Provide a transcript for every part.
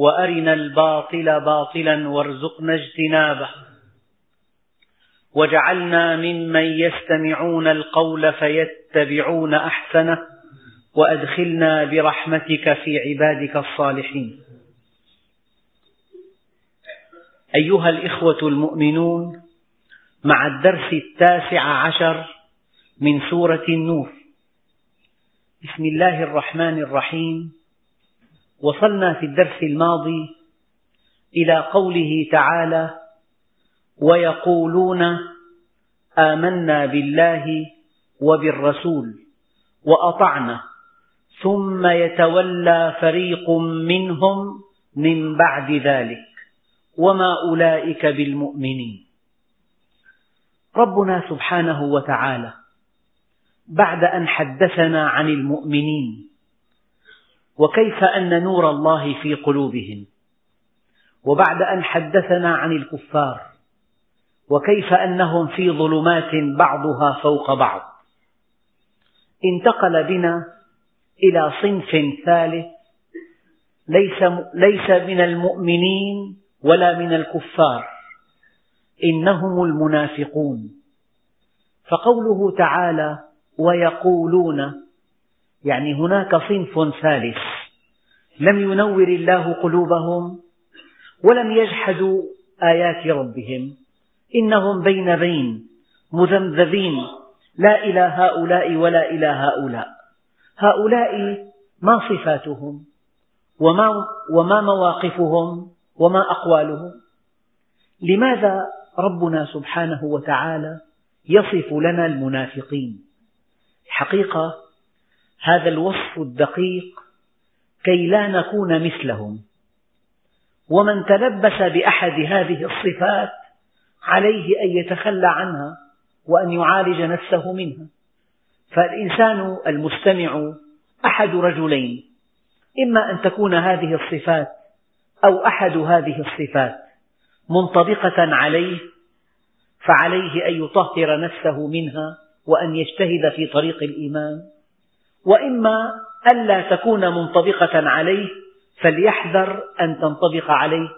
وأرنا الباطل باطلا وارزقنا اجتنابه. واجعلنا ممن يستمعون القول فيتبعون أحسنه وأدخلنا برحمتك في عبادك الصالحين. أيها الإخوة المؤمنون مع الدرس التاسع عشر من سورة النور بسم الله الرحمن الرحيم. وصلنا في الدرس الماضي إلى قوله تعالى ويقولون آمنا بالله وبالرسول وأطعنا ثم يتولى فريق منهم من بعد ذلك وما أولئك بالمؤمنين. ربنا سبحانه وتعالى بعد أن حدثنا عن المؤمنين وكيف أن نور الله في قلوبهم؟ وبعد أن حدثنا عن الكفار وكيف أنهم في ظلمات بعضها فوق بعض؟ انتقل بنا إلى صنف ثالث ليس, ليس من المؤمنين ولا من الكفار إنهم المنافقون. فقوله تعالى ويقولون يعني هناك صنف ثالث. لم ينور الله قلوبهم ولم يجحدوا آيات ربهم. إنهم بين بين مذمذبين لا إلى هؤلاء ولا إلى هؤلاء. هؤلاء ما صفاتهم؟ وما, وما مواقفهم؟ وما أقوالهم؟ لماذا ربنا سبحانه وتعالى يصف لنا المنافقين؟ حقيقة هذا الوصف الدقيق كي لا نكون مثلهم. ومن تلبس بأحد هذه الصفات عليه أن يتخلى عنها وأن يعالج نفسه منها. فالإنسان المستمع أحد رجلين إما أن تكون هذه الصفات أو أحد هذه الصفات منطبقة عليه فعليه أن يطهر نفسه منها وأن يجتهد في طريق الإيمان وإما ألا تكون منطبقة عليه فليحذر أن تنطبق عليه.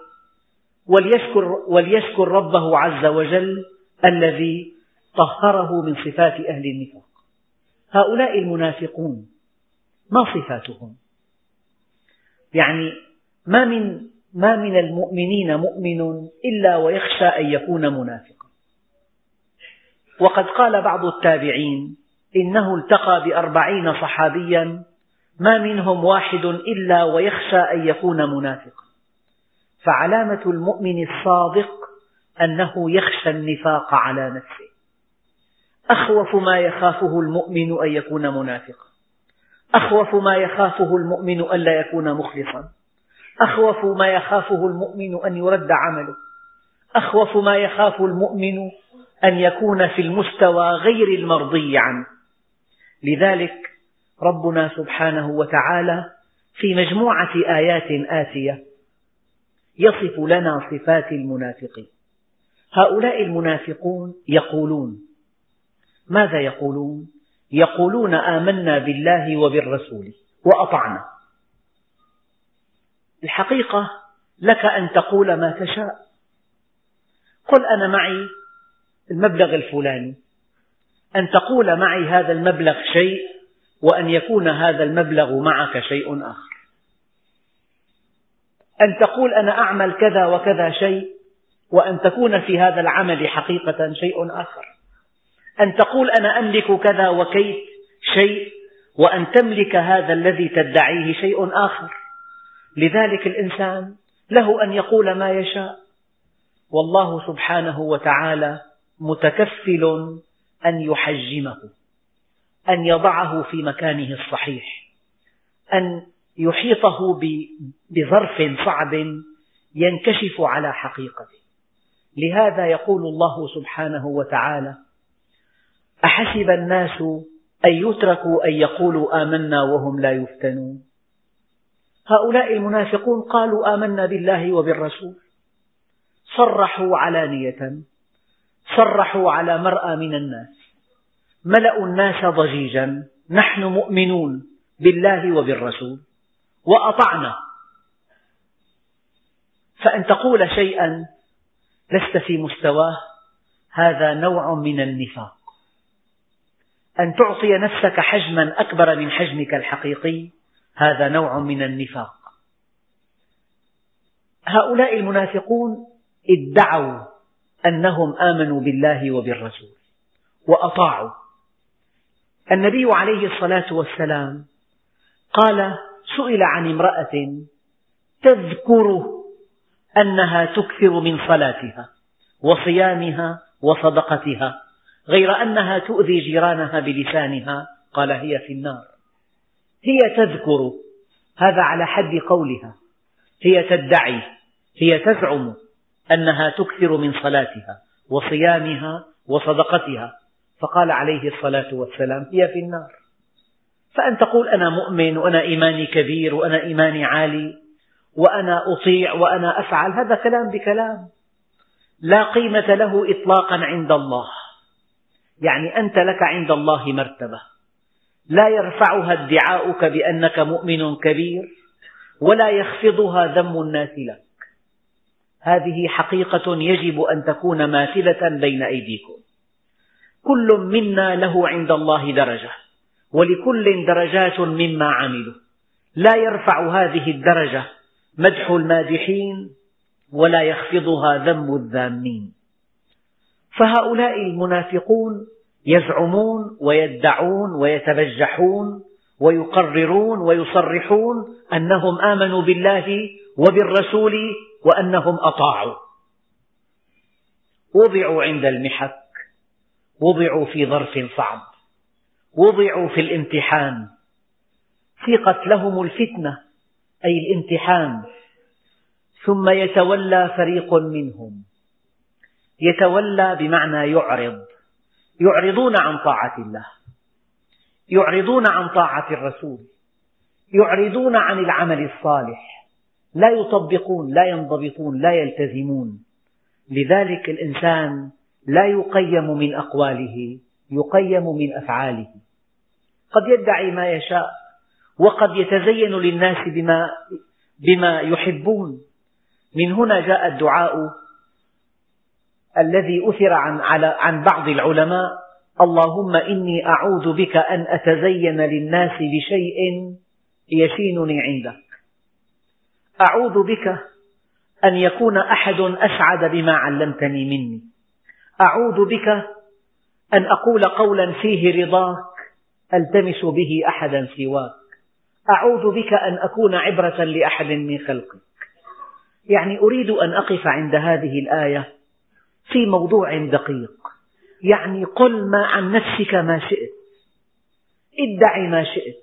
وليشكر, وليشكر ربه عز وجل الذي طهره من صفات أهل النفاق. هؤلاء المنافقون ما صفاتهم؟ يعني ما من, ما من المؤمنين مؤمن إلا ويخشى أن يكون منافقا. وقد قال بعض التابعين إنه التقى بأربعين صحابيا ما منهم واحد إلا ويخشى أن يكون منافقا. فعلامة المؤمن الصادق أنه يخشى النفاق على نفسه. أخوف ما يخافه المؤمن أن يكون منافقا. أخوف ما يخافه المؤمن ألا يكون مخلصا. أخوف ما يخافه المؤمن أن يرد عمله. أخوف ما يخاف المؤمن أن يكون في المستوى غير المرضي عنه. لذلك ربنا سبحانه وتعالى في مجموعة آيات آتية يصف لنا صفات المنافقين. هؤلاء المنافقون يقولون ماذا يقولون؟ يقولون آمنا بالله وبالرسول وأطعنا. الحقيقة لك أن تقول ما تشاء. قل أنا معي المبلغ الفلاني. أن تقول معي هذا المبلغ شيء وأن يكون هذا المبلغ معك شيء آخر. أن تقول أنا أعمل كذا وكذا شيء وأن تكون في هذا العمل حقيقة شيء آخر. أن تقول أنا أملك كذا وكيت شيء وأن تملك هذا الذي تدعيه شيء آخر. لذلك الإنسان له أن يقول ما يشاء. والله سبحانه وتعالى متكفل أن يحجمه. أن يضعه في مكانه الصحيح أن يحيطه بظرف صعب ينكشف على حقيقته. لهذا يقول الله سبحانه وتعالى أحسب الناس أن يتركوا أن يقولوا آمنا وهم لا يفتنون. هؤلاء المنافقون قالوا آمنا بالله وبالرسول. صرحوا علانية صرحوا على مرأى من الناس. ملأوا الناس ضجيجا. نحن مؤمنون بالله وبالرسول. وأطعنا. فأن تقول شيئا لست في مستواه هذا نوع من النفاق. أن تعطي نفسك حجما أكبر من حجمك الحقيقي هذا نوع من النفاق. هؤلاء المنافقون ادعوا أنهم آمنوا بالله وبالرسول وأطاعوا. النبي عليه الصلاة والسلام قال سئل عن امرأة تذكر أنها تكثر من صلاتها وصيامها وصدقتها غير أنها تؤذي جيرانها بلسانها. قال هي في النار. هي تذكر. هذا على حد قولها. هي تدعي. هي تزعم أنها تكثر من صلاتها وصيامها وصدقتها. فقال عليه الصلاة والسلام هي في النار. فأن تقول أنا مؤمن وأنا إيماني كبير وأنا إيماني عالي وأنا أطيع وأنا أفعل هذا كلام بكلام. لا قيمة له إطلاقا عند الله. يعني أنت لك عند الله مرتبة. لا يرفعها ادعاؤك بأنك مؤمن كبير ولا يخفضها ذم الناس لك. هذه حقيقة يجب أن تكون ماثلة بين أيديكم. كل منا له عند الله درجة ولكل درجات مما عملوا. لا يرفع هذه الدرجة مدح المادحين ولا يخفضها ذم الذامين. فهؤلاء المنافقون يزعمون ويدعون ويتبجحون ويقررون ويصرحون أنهم آمنوا بالله وبالرسول وأنهم أطاعوا. وضعوا عند المحك وضعوا في ظرف صعب وضعوا في الامتحان. سيقت لهم الفتنة أي الامتحان. ثم يتولى فريق منهم. يتولى بمعنى يعرض. يعرضون عن طاعة الله. يعرضون عن طاعة الرسول. يعرضون عن العمل الصالح. لا يطبقون لا ينضبطون لا يلتزمون. لذلك الإنسان لا يقيم من أقواله يقيم من أفعاله. قد يدعي ما يشاء وقد يتزين للناس بما, بما يحبون. من هنا جاء الدعاء الذي أثر عن, على عن بعض العلماء. اللهم إني أعوذ بك أن أتزين للناس بشيء يشينني عندك. أعوذ بك أن يكون أحد أسعد بما علمتني مني. أعوذ بك أن أقول قولا فيه رضاك ألتمس به أحدا سواك. أعوذ بك أن أكون عبرة لأحد من خلقك. يعني أريد أن أقف عند هذه الآية في موضوع دقيق. يعني قل ما عن نفسك ما شئت. ادعي ما شئت.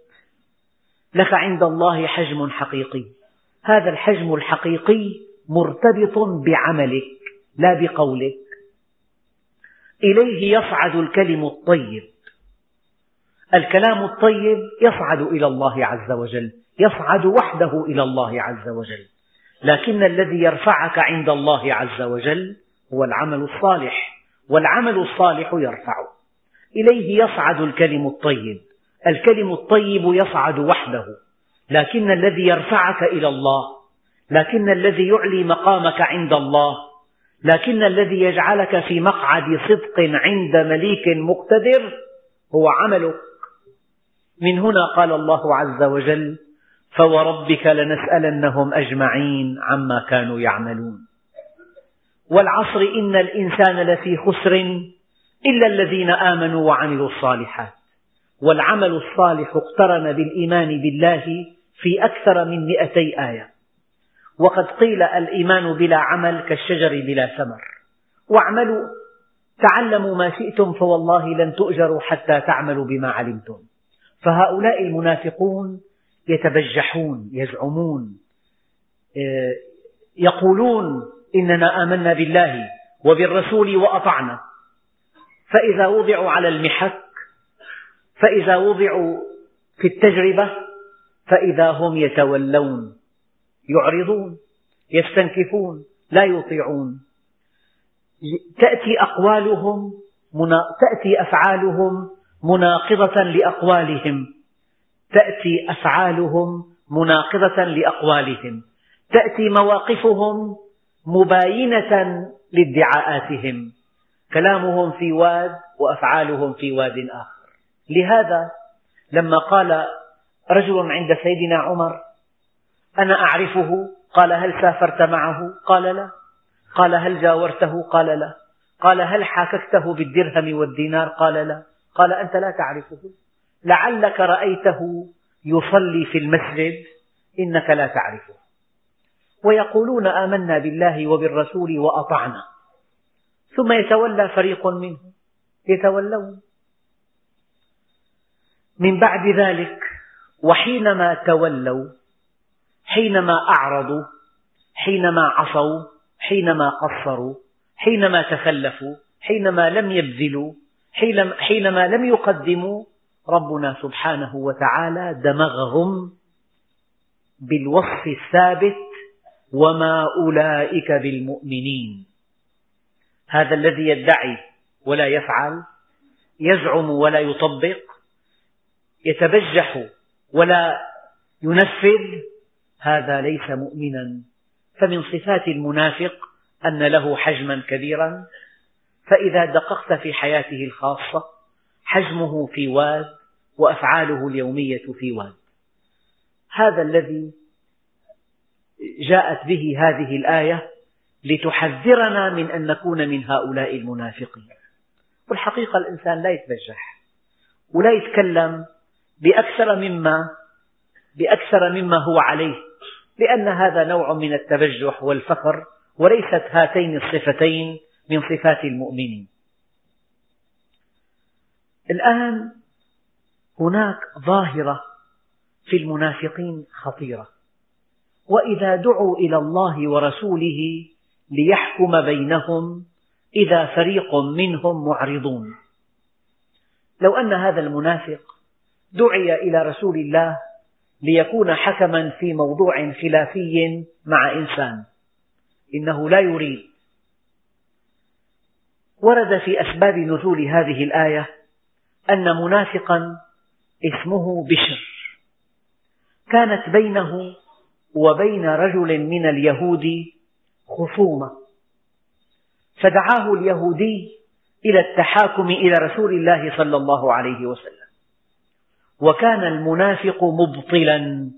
لك عند الله حجم حقيقي. هذا الحجم الحقيقي مرتبط بعملك لا بقولك. إليه يصعد الكلم الطيب. الكلام الطيب يصعد إلى الله عز وجل يصعد وحده إلى الله عز وجل. لكن الذي يرفعك عند الله عز وجل هو العمل الصالح والعمل الصالح يرفع. إليه يصعد الكلم الطيب الكلم الطيب يصعد وحده. لكن الذي يرفعك إلى الله لكن الذي يعلي مقامك عند الله لكن الذي يجعلك في مقعد صدق عند مليك مقتدر هو عملك. من هنا قال الله عز وجل فوربك لنسألنهم أجمعين عما كانوا يعملون. والعصر إن الإنسان لفي خسر إلا الذين آمنوا وعملوا الصالحات. والعمل الصالح اقترن بالإيمان بالله في أكثر من مئتي آية. وقد قيل الإيمان بلا عمل كالشجر بلا ثمر. واعملوا تعلموا ما شئتم فوالله لن تؤجروا حتى تعملوا بما علمتم. فهؤلاء المنافقون يتبجحون يزعمون آه، يقولون إننا آمنا بالله وبالرسول وأطعنا. فإذا وضعوا على المحك فإذا وضعوا في التجربة فإذا هم يتولون. يعرضون يستنكفون لا يطيعون. تأتي أقوالهم تأتي أفعالهم مناقضة لأقوالهم. تأتي أفعالهم مناقضة لأقوالهم. تأتي مواقفهم مباينة لادعاءاتهم. كلامهم في واد وأفعالهم في واد آخر. لهذا لما قال رجل عند سيدنا عمر أنا أعرفه؟ قال هل سافرت معه؟ قال لا. قال هل جاورته؟ قال لا. قال هل حاككته بالدرهم والدينار؟ قال لا. قال أنت لا تعرفه. لعلك رأيته يصلي في المسجد إنك لا تعرفه. ويقولون آمنا بالله وبالرسول وأطعنا. ثم يتولى فريق منهم. يتولون. من بعد ذلك وحينما تولوا حينما أعرضوا حينما عصوا حينما قصروا حينما تخلفوا حينما لم يبذلوا حينما لم يقدموا ربنا سبحانه وتعالى دمغهم بالوصف الثابت وما أولئك بالمؤمنين. هذا الذي يدعي ولا يفعل يزعم ولا يطبق يتبجح ولا ينفذ هذا ليس مؤمنا. فمن صفات المنافق أن له حجما كبيرا. فإذا دققت في حياته الخاصة حجمه في واد وأفعاله اليومية في واد. هذا الذي جاءت به هذه الآية لتحذرنا من أن نكون من هؤلاء المنافقين. والحقيقة الإنسان لا يتبجح ولا يتكلم بأكثر مما بأكثر مما هو عليه. لأن هذا نوع من التبجح والفخر وليست هاتين الصفتين من صفات المؤمنين. الآن هناك ظاهرة في المنافقين خطيرة. وإذا دعوا إلى الله ورسوله ليحكم بينهم إذا فريق منهم معرضون. لو أن هذا المنافق دعي إلى رسول الله ليكون حكما في موضوع خلافي مع إنسان. إنه لا يريد. ورد في أسباب نزول هذه الآية أن منافقا اسمه بشر. كانت بينه وبين رجل من اليهود خصومة. فدعاه اليهودي إلى التحاكم إلى رسول الله صلى الله عليه وسلم. وكان المنافق مبطلا.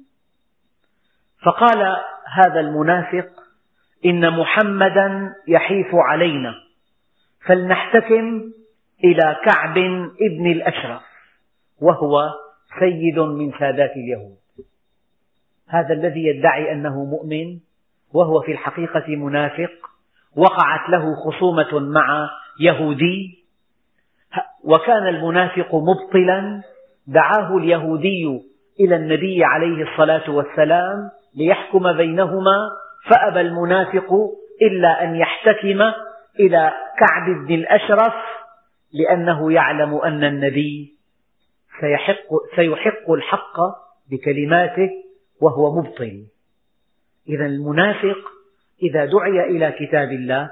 فقال هذا المنافق إن محمدا يحيف علينا فلنحتكم إلى كعب ابن الأشرف وهو سيد من سادات اليهود. هذا الذي يدعي أنه مؤمن وهو في الحقيقة منافق وقعت له خصومة مع يهودي وكان المنافق مبطلا دعاه اليهودي إلى النبي عليه الصلاة والسلام ليحكم بينهما فأبى المنافق إلا أن يحتكم إلى كعب بن الأشرف لأنه يعلم أن النبي سيحق, سيحق الحق بكلماته وهو مبطل. إذا المنافق إذا دعي إلى كتاب الله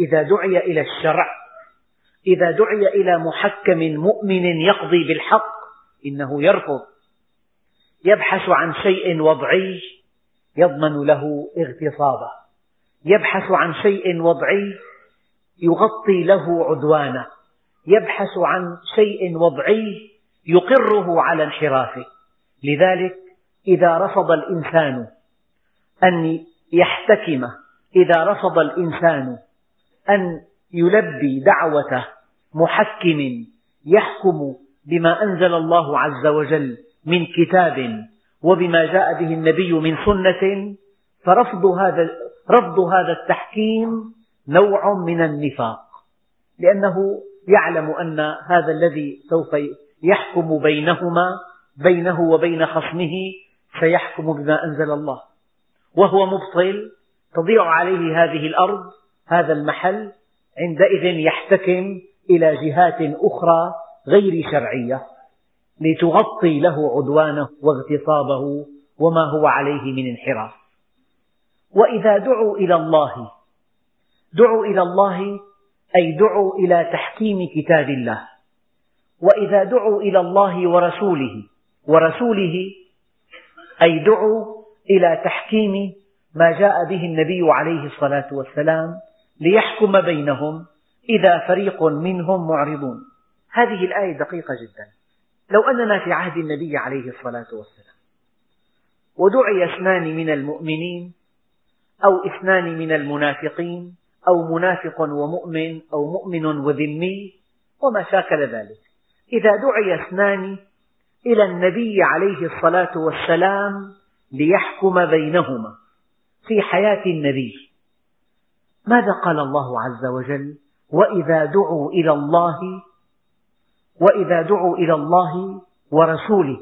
إذا دعي إلى الشرع إذا دعي إلى محكم مؤمن يقضي بالحق إنه يرفض. يبحث عن شيء وضعي يضمن له اغتصابه. يبحث عن شيء وضعي يغطي له عدوانه. يبحث عن شيء وضعي يقره على انحرافه لذلك إذا رفض الإنسان أن يحتكم إذا رفض الإنسان أن يلبي دعوة محكم يحكم بما أنزل الله عز وجل من كتاب وبما جاء به النبي من سنة فرفض هذا رفض هذا التحكيم نوع من النفاق. لأنه يعلم أن هذا الذي سوف يحكم بينهما بينه وبين خصمه سيحكم بما أنزل الله. وهو مبطل تضيع عليه هذه الأرض هذا المحل عندئذ يحتكم إلى جهات أخرى غير شرعية لتغطي له عدوانه واغتصابه وما هو عليه من انحراف. وإذا دعوا إلى الله دعوا إلى الله أي دعوا إلى تحكيم كتاب الله. وإذا دعوا إلى الله ورسوله ورسوله أي دعوا إلى تحكيم ما جاء به النبي عليه الصلاة والسلام ليحكم بينهم إذا فريق منهم معرضون. هذه الآية دقيقة جدا. لو أننا في عهد النبي عليه الصلاة والسلام ودعي اثنان من المؤمنين أو اثنان من المنافقين أو منافق ومؤمن أو مؤمن وذمي وما شاكل ذلك إذا دعي اثنان إلى النبي عليه الصلاة والسلام ليحكم بينهما في حياة النبي. ماذا قال الله عز وجل؟ وإذا دعوا إلى الله وإذا دعوا إلى الله ورسوله.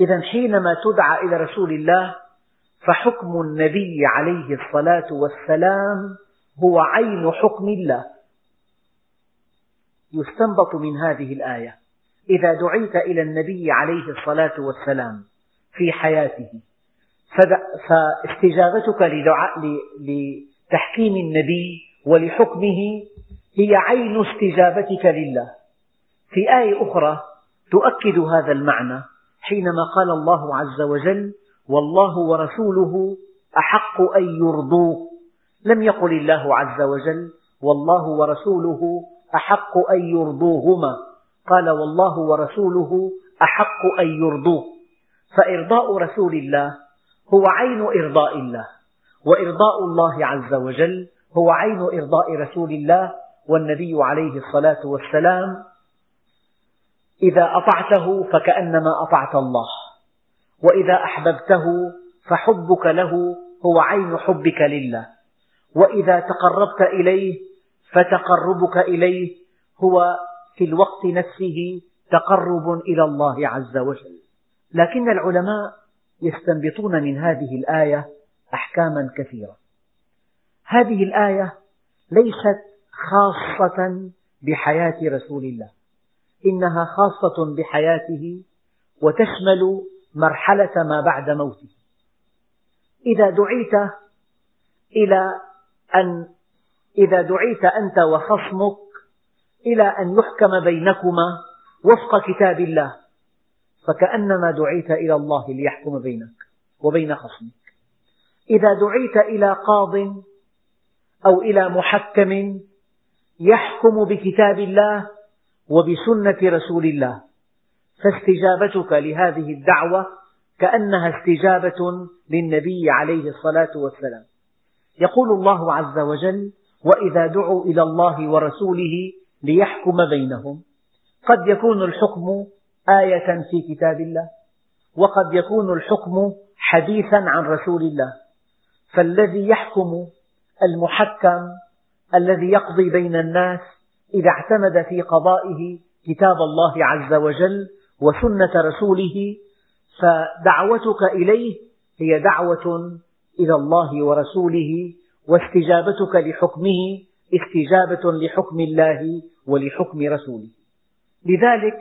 إذا حينما تدعى إلى رسول الله فحكم النبي عليه الصلاة والسلام هو عين حكم الله. يستنبط من هذه الآية. إذا دعيت إلى النبي عليه الصلاة والسلام في حياته فاستجابتك لتحكيم النبي ولحكمه هي عين استجابتك لله. في آية أخرى تؤكد هذا المعنى حينما قال الله عز وجل والله ورسوله أحق أن يرضوه لم يقل الله عز وجل والله ورسوله أحق أن يرضوهما قال والله ورسوله أحق أن يرضوه فإرضاء رسول الله هو عين إرضاء الله. وإرضاء الله عز وجل هو عين إرضاء رسول الله والنبي عليه الصلاة والسلام. إذا أطعته فكأنما أطعت الله وإذا أحببته فحبك له هو عين حبك لله وإذا تقربت إليه فتقربك إليه هو في الوقت نفسه تقرب إلى الله عز وجل. لكن العلماء يستنبطون من هذه الآية أحكاما كثيرة. هذه الآية ليست خاصة بحياة رسول الله إنها خاصة بحياته وتشمل مرحلة ما بعد موته. إذا دعيت إلى أن إذا دعيت أنت وخصمك إلى أن يحكم بينكما وفق كتاب الله فكأنما دعيت إلى الله ليحكم بينك وبين خصمك. إذا دعيت إلى قاض أو إلى محكم يحكم بكتاب الله وبسنة رسول الله. فاستجابتك لهذه الدعوة كأنها استجابة للنبي عليه الصلاة والسلام. يقول الله عز وجل وإذا دعوا إلى الله ورسوله ليحكم بينهم. قد يكون الحكم آية في كتاب الله وقد يكون الحكم حديثا عن رسول الله. فالذي يحكم المحكم الذي يقضي بين الناس إذا اعتمد في قضائه كتاب الله عز وجل وسنة رسوله فدعوتك إليه هي دعوة إلى الله ورسوله واستجابتك لحكمه استجابة لحكم الله ولحكم رسوله. لذلك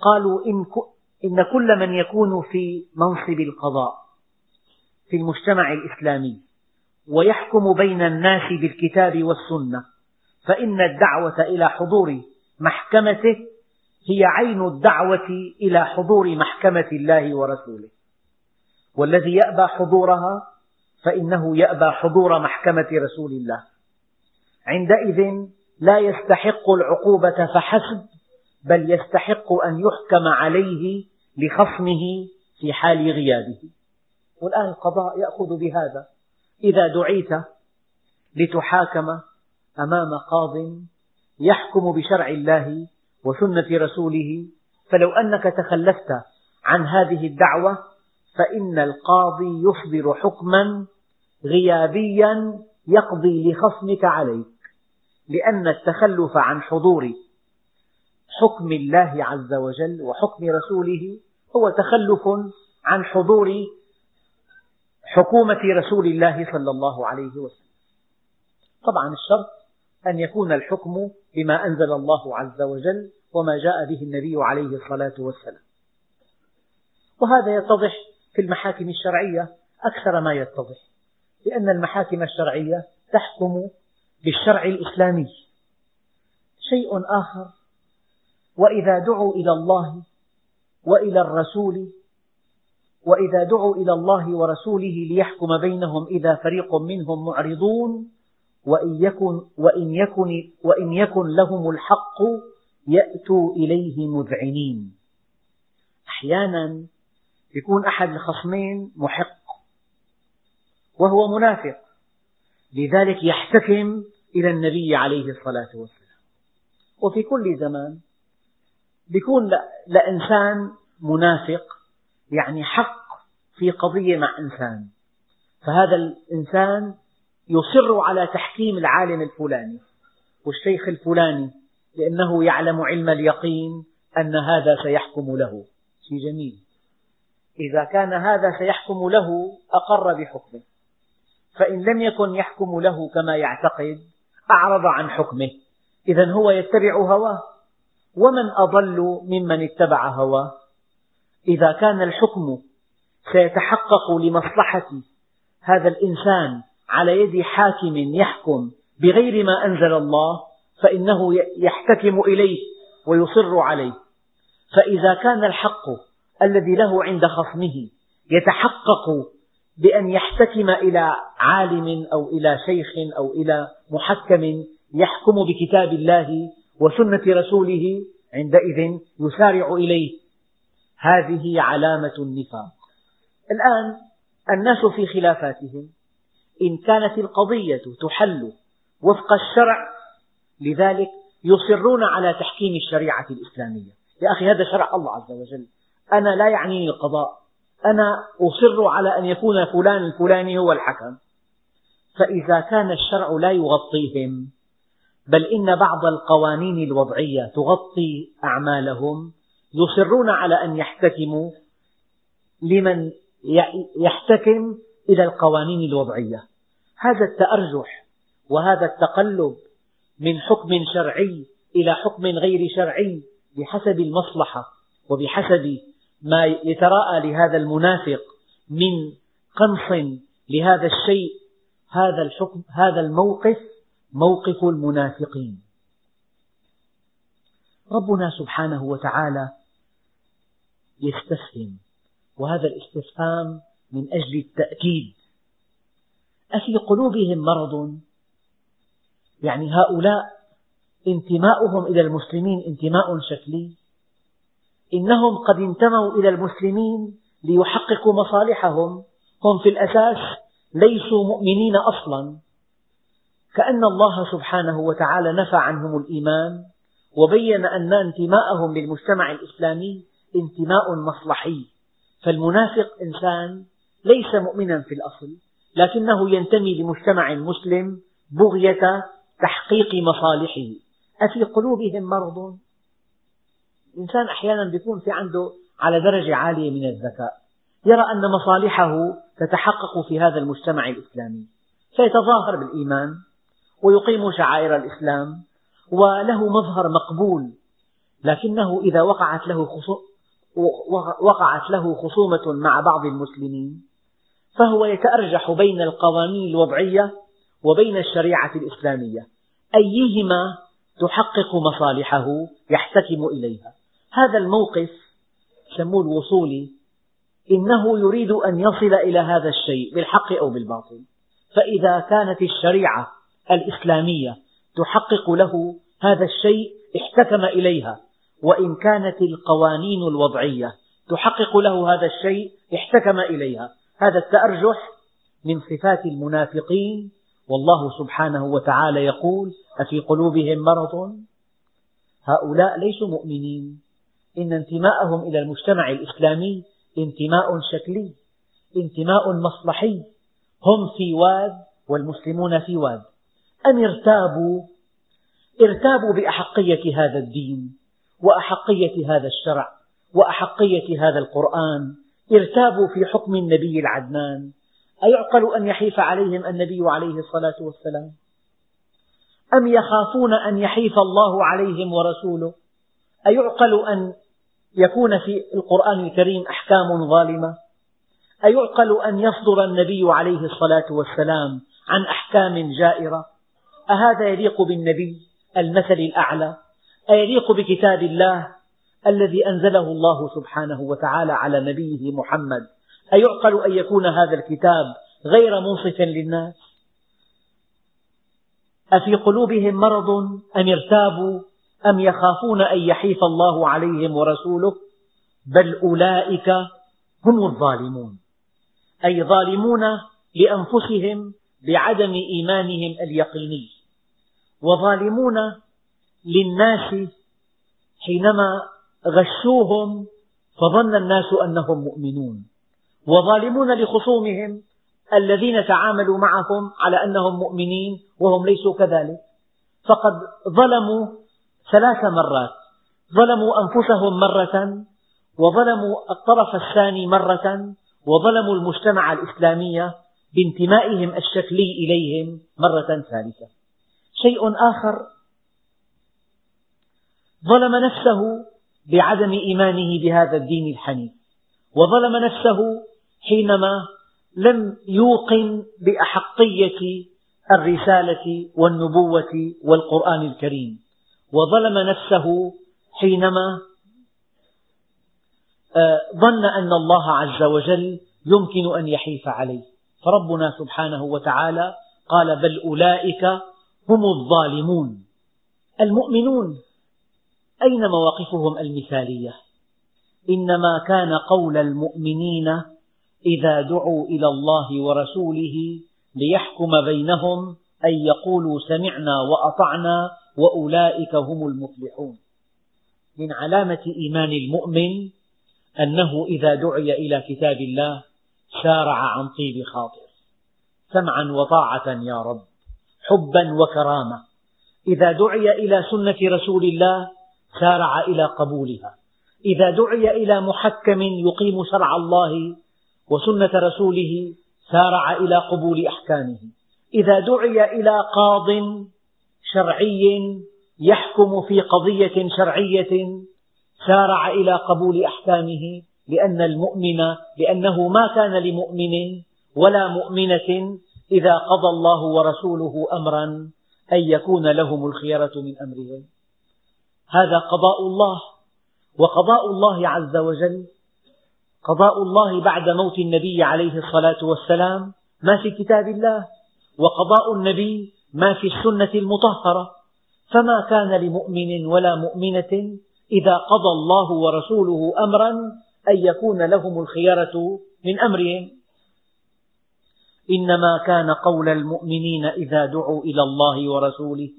قالوا إن, كل من يكون في منصب القضاء في المجتمع الإسلامي ويحكم بين الناس بالكتاب والسنة فإن الدعوة إلى حضور محكمته هي عين الدعوة إلى حضور محكمة الله ورسوله. والذي يأبى حضورها فإنه يأبى حضور محكمة رسول الله. عندئذ لا يستحق العقوبة فحسب بل يستحق أن يحكم عليه لخصمه في حال غيابه. والآن القضاء يأخذ بهذا. إذا دعيت لتحاكم أمام قاض يحكم بشرع الله وسنة رسوله فلو أنك تخلفت عن هذه الدعوة فإن القاضي يصدر حكما غيابيا يقضي لخصمك عليك. لأن التخلف عن حضور حكم الله عز وجل وحكم رسوله هو تخلف عن حضور حكومة رسول الله صلى الله عليه وسلم. طبعا الشرط أن يكون الحكم بما أنزل الله عز وجل وما جاء به النبي عليه الصلاة والسلام. وهذا يتضح في المحاكم الشرعية أكثر ما يتضح لأن المحاكم الشرعية تحكم بالشرع الإسلامي. شيء آخر وإذا دعوا إلى الله وإلى الرسول وإذا دعوا إلى الله ورسوله ليحكم بينهم إذا فريق منهم معرضون وإن يكن, وإن يكن, وإن يكن لهم الحق يأتوا إليه مذعنين. أحيانا يكون أحد الخصمين محق وهو منافق. لذلك يحتكم إلى النبي عليه الصلاة والسلام. وفي كل زمان يكون لإنسان منافق يعني حق في قضية مع إنسان. فهذا الإنسان يصر على تحكيم العالم الفلاني والشيخ الفلاني لأنه يعلم علم اليقين أن هذا سيحكم له. شيء جميل. إذا كان هذا سيحكم له أقر بحكمه. فإن لم يكن يحكم له كما يعتقد أعرض عن حكمه. إذا هو يتبع هواه. ومن أضل ممن اتبع هواه؟ إذا كان الحكم سيتحقق لمصلحة هذا الإنسان على يد حاكم يحكم بغير ما أنزل الله فإنه يحتكم إليه ويصر عليه. فإذا كان الحق الذي له عند خصمه يتحقق بأن يحتكم إلى عالم أو إلى شيخ أو إلى محكم يحكم بكتاب الله وسنة رسوله عندئذ يسارع إليه. هذه علامة النفاق. الآن الناس في خلافاتهم إن كانت القضية تحل وفق الشرع لذلك يصرون على تحكيم الشريعة الإسلامية. يا أخي هذا شرع الله عز وجل. أنا لا يعنيني القضاء. أنا أصر على أن يكون فلان الفلاني هو الحكم. فإذا كان الشرع لا يغطيهم بل إن بعض القوانين الوضعية تغطي أعمالهم يصرون على أن يحتكموا لمن يحتكم إلى القوانين الوضعية. هذا التأرجح وهذا التقلب من حكم شرعي إلى حكم غير شرعي بحسب المصلحة وبحسب ما يتراءى لهذا المنافق من قنص لهذا الشيء هذا الحكم هذا الموقف موقف المنافقين. ربنا سبحانه وتعالى يستفهم. وهذا الاستفهام من أجل التأكيد. أفي قلوبهم مرض. يعني هؤلاء انتماؤهم إلى المسلمين انتماء شكلي. إنهم قد انتموا إلى المسلمين ليحققوا مصالحهم. هم في الأساس ليسوا مؤمنين أصلا. كأن الله سبحانه وتعالى نفى عنهم الإيمان وبين أن انتماءهم للمجتمع الإسلامي انتماء مصلحي. فالمنافق إنسان ليس مؤمنا في الأصل لكنه ينتمي لمجتمع مسلم بغية تحقيق مصالحه. أفي قلوبهم مرض؟ الإنسان أحيانا يكون في عنده على درجة عالية من الذكاء. يرى أن مصالحه تتحقق في هذا المجتمع الإسلامي. فيتظاهر بالإيمان ويقيم شعائر الإسلام وله مظهر مقبول. لكنه إذا وقعت له وقعت له خصومة مع بعض المسلمين فهو يتأرجح بين القوانين الوضعية وبين الشريعة الإسلامية أيهما تحقق مصالحه يحتكم إليها. هذا الموقف سموه الوصولي إنه يريد أن يصل إلى هذا الشيء بالحق أو بالباطل. فإذا كانت الشريعة الإسلامية تحقق له هذا الشيء احتكم إليها. وإن كانت القوانين الوضعية تحقق له هذا الشيء احتكم إليها. هذا التأرجح من صفات المنافقين. والله سبحانه وتعالى يقول أفي قلوبهم مرض؟ هؤلاء ليسوا مؤمنين. إن انتماءهم إلى المجتمع الإسلامي انتماء شكلي انتماء مصلحي. هم في واد والمسلمون في واد. أم ارتابوا؟ ارتابوا بأحقية هذا الدين. وأحقية هذا الشرع وأحقية هذا القرآن ارتابوا في حكم النبي العدنان. أيعقل أن يحيف عليهم النبي عليه الصلاة والسلام؟ أم يخافون أن يحيف الله عليهم ورسوله؟ أيعقل أن يكون في القرآن الكريم أحكام ظالمة؟ أيعقل أن يصدر النبي عليه الصلاة والسلام عن أحكام جائرة؟ أهذا يليق بالنبي المثل الأعلى؟ أيليق بكتاب الله الذي أنزله الله سبحانه وتعالى على نبيه محمد. أيعقل أن يكون هذا الكتاب غير منصف للناس؟ أفي قلوبهم مرض أم ارتابوا أم يخافون أن يحيف الله عليهم ورسوله؟ بل أولئك هم الظالمون. أي ظالمون لأنفسهم بعدم إيمانهم اليقيني. وظالمون للناس حينما غشوهم فظن الناس أنهم مؤمنون وظالمون لخصومهم الذين تعاملوا معهم على أنهم مؤمنين وهم ليسوا كذلك. فقد ظلموا ثلاث مرات. ظلموا أنفسهم مرة وظلموا الطرف الثاني مرة وظلموا المجتمع الإسلامي بانتمائهم الشكلي إليهم مرة ثالثة. شيء آخر ظلم نفسه بعدم إيمانه بهذا الدين الحنيف. وظلم نفسه حينما لم يوقن بأحقية الرسالة والنبوة والقرآن الكريم. وظلم نفسه حينما آه، ظن أن الله عز وجل يمكن أن يحيف عليه. فربنا سبحانه وتعالى قال بل أولئك هم الظالمون. المؤمنون أين مواقفهم المثالية؟ إنما كان قول المؤمنين إذا دعوا إلى الله ورسوله ليحكم بينهم أن يقولوا سمعنا وأطعنا وأولئك هم المفلحون. من علامة إيمان المؤمن أنه إذا دعي إلى كتاب الله سارع عن طيب خاطر. سمعا وطاعة يا رب حبا وكرامة. إذا دعي إلى سنة رسول الله سارع إلى قبولها. إذا دعي إلى محكم يقيم شرع الله وسنة رسوله سارع إلى قبول أحكامه. إذا دعي إلى قاض شرعي يحكم في قضية شرعية سارع إلى قبول أحكامه لأن المؤمن لأنه ما كان لمؤمن ولا مؤمنة إذا قضى الله ورسوله أمرا أن يكون لهم الخيرة من أمرهم. هذا قضاء الله. وقضاء الله عز وجل قضاء الله بعد موت النبي عليه الصلاة والسلام ما في كتاب الله وقضاء النبي ما في السنة المطهرة. فما كان لمؤمن ولا مؤمنة إذا قضى الله ورسوله أمرا أن يكون لهم الخيرة من أمرهم. إنما كان قول المؤمنين إذا دعوا إلى الله ورسوله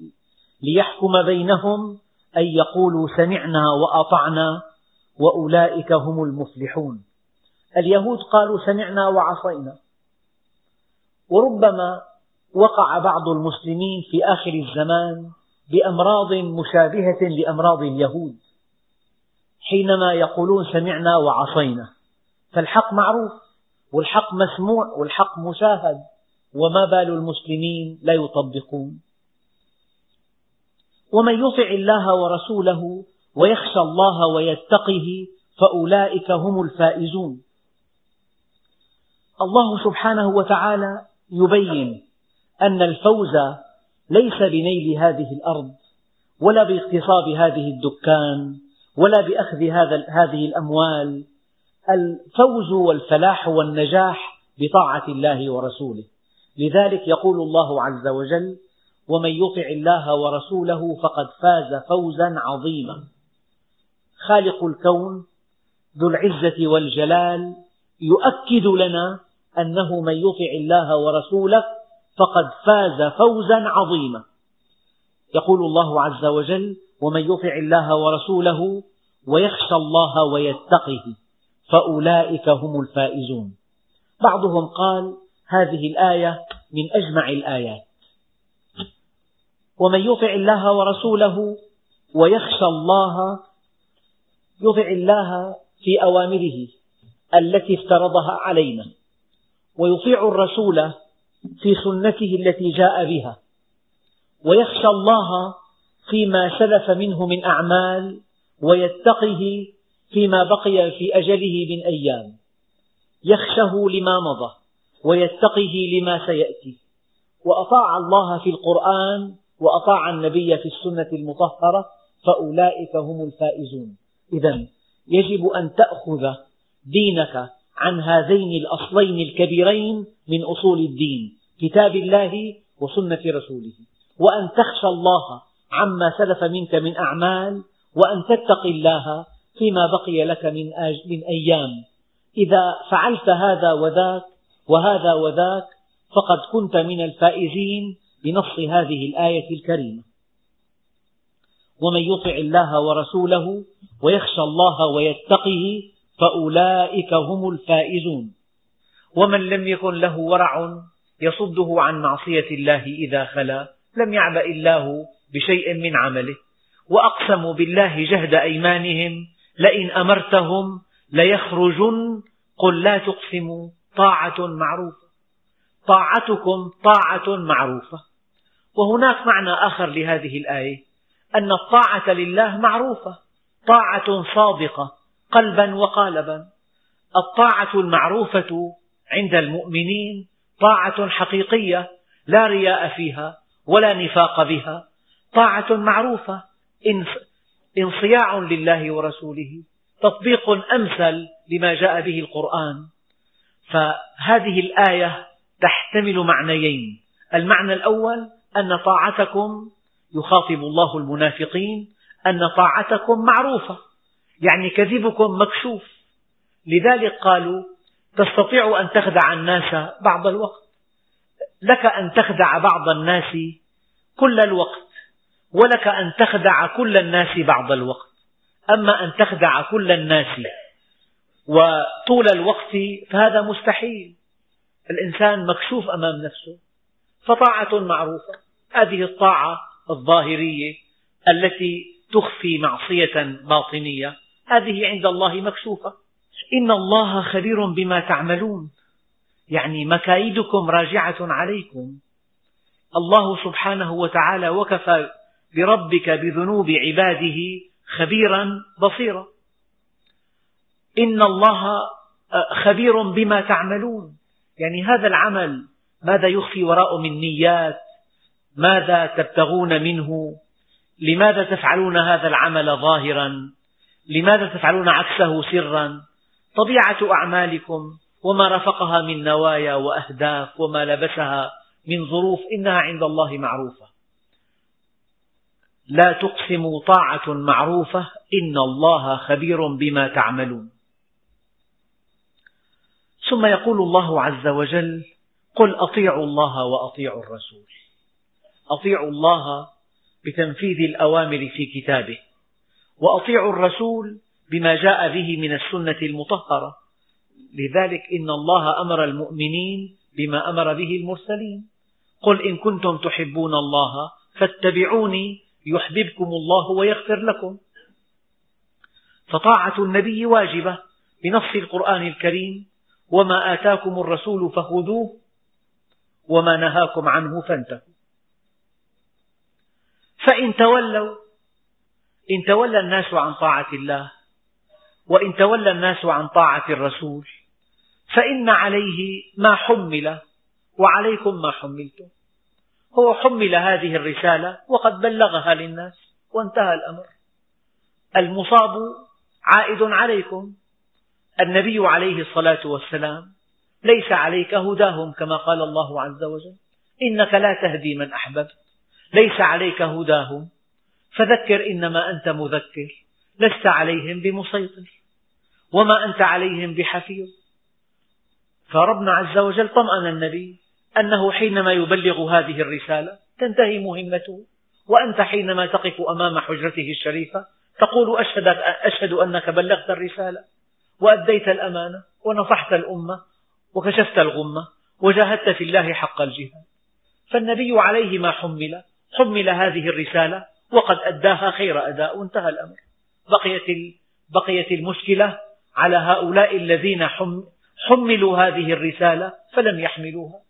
ليحكم بينهم أن يقولوا سمعنا وأطعنا وأولئك هم المفلحون. اليهود قالوا سمعنا وعصينا. وربما وقع بعض المسلمين في آخر الزمان بأمراض مشابهة لأمراض اليهود حينما يقولون سمعنا وعصينا. فالحق معروف والحق مسموع والحق مشاهد وما بال المسلمين لا يطبقون. ومن يطع الله ورسوله ويخشى الله ويتقه فأولئك هم الفائزون. الله سبحانه وتعالى يبين أن الفوز ليس بنيل هذه الأرض ولا باغتصاب هذه الدكان ولا بأخذ هذه الأموال. الفوز والفلاح والنجاح بطاعة الله ورسوله. لذلك يقول الله عز وجل ومن يطع الله ورسوله فقد فاز فوزا عظيما. خالق الكون ذو العزة والجلال يؤكد لنا أنه من يطع الله ورسوله فقد فاز فوزا عظيما. يقول الله عز وجل ومن يطع الله ورسوله ويخشى الله ويتقه فأولئك هم الفائزون بعضهم قال هذه الآية من أجمع الآيات ومن يطع الله ورسوله ويخشى الله يطع الله في أوامره التي افترضها علينا ويطيع الرسول في سنته التي جاء بها ويخشى الله فيما سلف منه من أعمال ويتقه فيما بقي في أجله من أيام يخشه لما مضى ويتقه لما سيأتي وأطاع الله في القرآن وأطاع النبي في السنة المطهرة فأولئك هم الفائزون. إذا يجب أن تأخذ دينك عن هذين الأصلين الكبيرين من أصول الدين كتاب الله وسنة رسوله. وأن تخشى الله عما سلف منك من أعمال وأن تتقي الله فيما بقي لك من, من أيام. إذا فعلت هذا وذاك وهذا وذاك فقد كنت من الفائزين بنص هذه الآية الكريمة. ومن يطع الله ورسوله ويخشى الله ويتقه فأولئك هم الفائزون. ومن لم يكن له ورع يصده عن معصية الله إذا خلا لم يعبأ الله بشيء من عمله. وأقسموا بالله جهد أيمانهم لئن أمرتهم ليخرجن قل لا تقسموا طاعة معروفة. طاعتكم طاعة معروفة. وهناك معنى آخر لهذه الآية أن الطاعة لله معروفة طاعة صادقة قلبا وقالبا. الطاعة المعروفة عند المؤمنين طاعة حقيقية لا رياء فيها ولا نفاق بها. طاعة معروفة انصياع لله ورسوله تطبيق أمثل لما جاء به القرآن. فهذه الآية تحتمل معنيين. المعنى الأول أن طاعتكم يخاطب الله المنافقين أن طاعتكم معروفة يعني كذبكم مكشوف. لذلك قالوا تستطيع أن تخدع الناس بعض الوقت. لك أن تخدع بعض الناس كل الوقت ولك أن تخدع كل الناس بعض الوقت. أما أن تخدع كل الناس وطول الوقت فهذا مستحيل. الإنسان مكشوف أمام نفسه. فطاعة معروفة. هذه الطاعة الظاهرية التي تخفي معصية باطنية. هذه عند الله مكشوفة. إن الله خبير بما تعملون. يعني مكايدكم راجعة عليكم. الله سبحانه وتعالى وكفى بربك بذنوب عباده خبيرا بصيرا. إن الله خبير بما تعملون. يعني هذا العمل ماذا يخفي وراءه من نيات؟ ماذا تبتغون منه؟ لماذا تفعلون هذا العمل ظاهرا؟ لماذا تفعلون عكسه سرا؟ طبيعة أعمالكم وما رفقها من نوايا وأهداف وما لبسها من ظروف إنها عند الله معروفة. لا تقسموا طاعة معروفة إن الله خبير بما تعملون. ثم يقول الله عز وجل قل أطيعوا الله وأطيعوا الرسول. أطيعوا الله بتنفيذ الأوامر في كتابه وأطيعوا الرسول بما جاء به من السنة المطهرة. لذلك إن الله أمر المؤمنين بما أمر به المرسلين. قل إن كنتم تحبون الله فاتبعوني يحببكم الله ويغفر لكم. فطاعة النبي واجبة بنص القرآن الكريم وما آتاكم الرسول فخذوه وما نهاكم عنه فانتهوا. فإن تولوا إن تولى الناس عن طاعة الله وإن تولى الناس عن طاعة الرسول فإن عليه ما حمل وعليكم ما حملتم. هو حمل هذه الرسالة وقد بلغها للناس وانتهى الأمر. المصاب عائد عليكم. النبي عليه الصلاة والسلام ليس عليك هداهم كما قال الله عز وجل. إنك لا تهدي من أحببت. ليس عليك هداهم. فذكر إنما أنت مذكر. لست عليهم بمسيطر. وما أنت عليهم بحفيظ. فربنا عز وجل طمأن النبي أنه حينما يبلغ هذه الرسالة تنتهي مهمته. وأنت حينما تقف أمام حجرته الشريفة تقول أشهد, أنك بلغت الرسالة. وأديت الأمانة ونصحت الأمة وكشفت الغمة وجاهدت في الله حق الجهاد. فالنبي عليه ما حمل حمل هذه الرسالة وقد أداها خير أداء وانتهى الأمر. بقيت, بقيت المشكلة على هؤلاء الذين حملوا هذه الرسالة فلم يحملوها.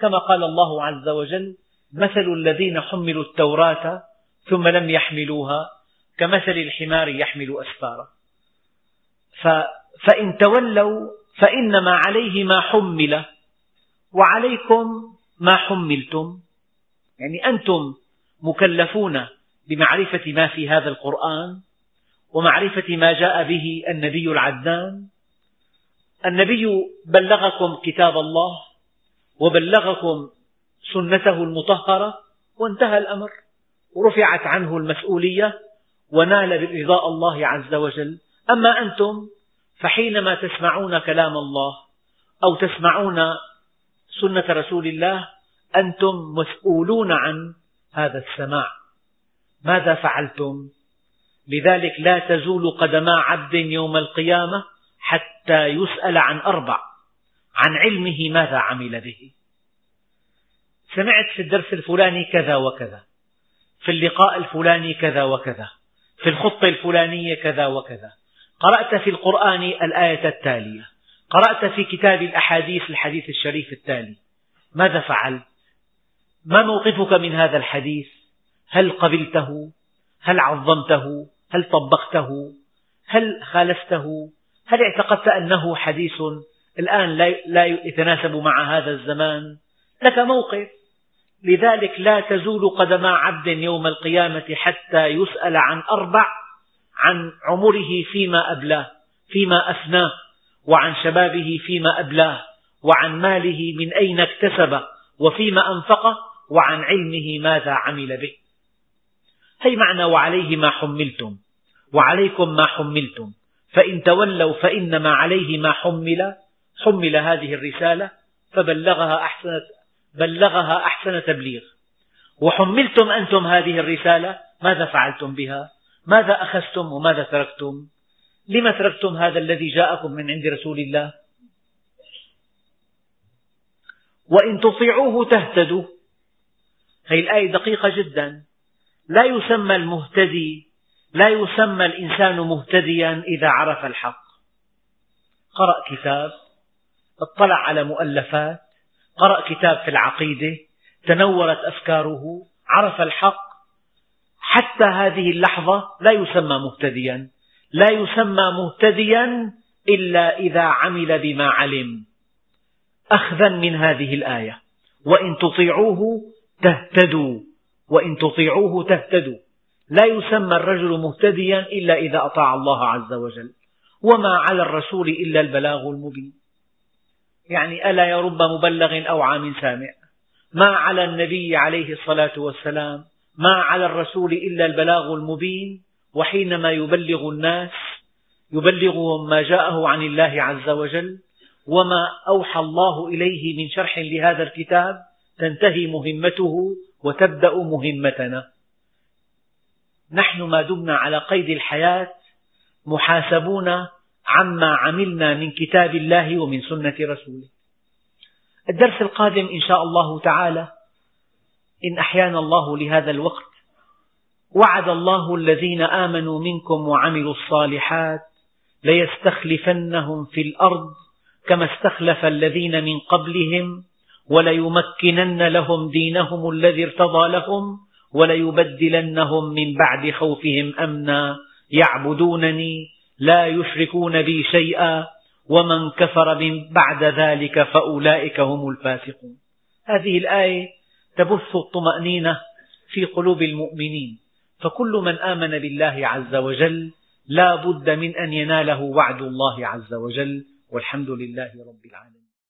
كما قال الله عز وجل مثل الذين حملوا التوراة ثم لم يحملوها كمثل الحمار يحمل أسفارا. فإن تولوا فإنما عليه ما حمل وعليكم ما حملتم. يعني أنتم مكلفون بمعرفة ما في هذا القرآن ومعرفة ما جاء به النبي العدنان. النبي بلغكم كتاب الله وبلغكم سنته المطهرة وانتهى الأمر. ورفعت عنه المسؤولية ونال برضاء الله عز وجل. أما أنتم فحينما تسمعون كلام الله أو تسمعون سنة رسول الله أنتم مسؤولون عن هذا السماع. ماذا فعلتم؟ لذلك لا تزول قدما عبد يوم القيامة حتى يسأل عن أربع عن علمه ماذا عمل به. سمعت في الدرس الفلاني كذا وكذا في اللقاء الفلاني كذا وكذا في الخطة الفلانية كذا وكذا. قرأت في القرآن الآية التالية قرأت في كتاب الأحاديث الحديث الشريف التالي ماذا فعلت؟ ما موقفك من هذا الحديث؟ هل قبلته؟ هل عظمته؟ هل طبقته؟ هل خالفته؟ هل اعتقدت أنه حديث الآن لا يتناسب مع هذا الزمان؟ لك موقف لذلك لا تزول قدما عبد يوم القيامة حتى يسأل عن أربع عن عمره فيما أبلاه فيما أفناه وعن شبابه فيما أبلاه وعن ماله من أين اكتسب وفيما أنفقه وعن علمه ماذا عمل به. هي معنى وعليه ما حملتم وعليكم ما حملتم فإن تولوا فإنما عليه ما حمل حمل هذه الرسالة فبلغها أحسن بلغها أحسن تبليغ. وحملتم أنتم هذه الرسالة ماذا فعلتم بها؟ ماذا أخذتم وماذا تركتم؟ لم تركتم هذا الذي جاءكم من عند رسول الله؟ وإن تطيعوه تهتدوا. هذه الآية دقيقة جدا. لا يسمى المهتدي لا يسمى الإنسان مهتديا إذا عرف الحق. قرأ كتاب اطلع على مؤلفات قرأ كتاب في العقيدة تنورت أفكاره عرف الحق حتى هذه اللحظة لا يسمى مهتديا. لا يسمى مهتديا إلا إذا عمل بما علم. أخذا من هذه الآية. وإن تطيعوه تهتدوا. وإن تطيعوه تهتدوا. لا يسمى الرجل مهتديا إلا إذا أطاع الله عز وجل. وما على الرسول إلا البلاغ المبين. يعني ألا يا رب مبلغ أو عام سامع. ما على النبي عليه الصلاة والسلام ما على الرسول إلا البلاغ المبين وحينما يبلغ الناس يبلغهم ما جاءه عن الله عز وجل وما أوحى الله إليه من شرح لهذا الكتاب تنتهي مهمته وتبدأ مهمتنا. نحن ما دمنا على قيد الحياة محاسبون عما عملنا من كتاب الله ومن سنة رسوله. الدرس القادم إن شاء الله تعالى إن أحيانا الله لهذا الوقت وعد الله الذين آمنوا منكم وعملوا الصالحات ليستخلفنهم في الأرض كما استخلف الذين من قبلهم وليمكنن لهم دينهم الذي ارتضى لهم وليبدلنهم من بعد خوفهم أمنا يعبدونني لا يشركون بي شيئا ومن كفر من بعد ذلك فأولئك هم الفاسقون. هذه الآية تبث الطمأنينة في قلوب المؤمنين. فكل من آمن بالله عز وجل لا بد من أن يناله وعد الله عز وجل والحمد لله رب العالمين.